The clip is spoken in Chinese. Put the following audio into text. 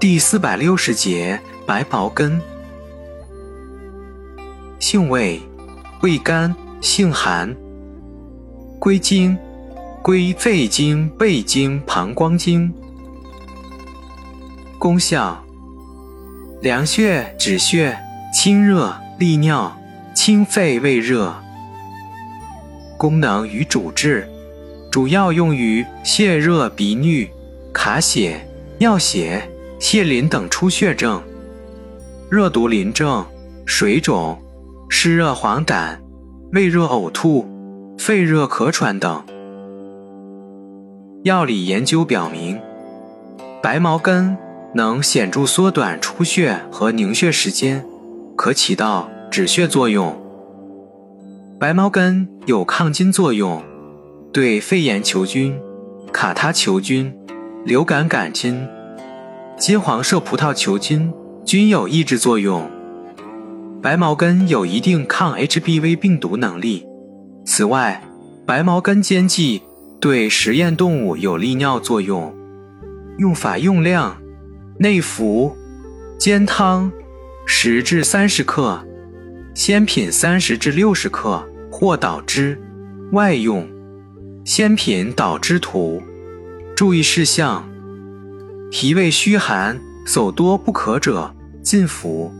第四百六十节白茅根，性味，味甘，性寒。归经，归肺经、背经、膀胱经。功效，凉血止血，清热利尿，清肺胃热。功能与主治，主要用于泻热鼻衄、卡血、尿血、泻淋等出血症，热毒淋症、水肿、湿热黄疸、胃热呕吐、肺热咳喘等。药理研究表明，白茅根。能显著缩短出血和凝血时间，可起到止血作用。白茅根有抗菌作用，对肺炎球菌、卡他球菌、流感杆菌、金黄色葡萄球菌均有抑制作用。白茅根有一定抗 HBV 病毒能力。此外，白茅根煎剂对实验动物有利尿作用。用法用量。内服，煎汤十至三十克，鲜品三十至六十克，或捣汁。外用，鲜品捣汁涂。注意事项：脾胃虚寒、所多不可者，进服。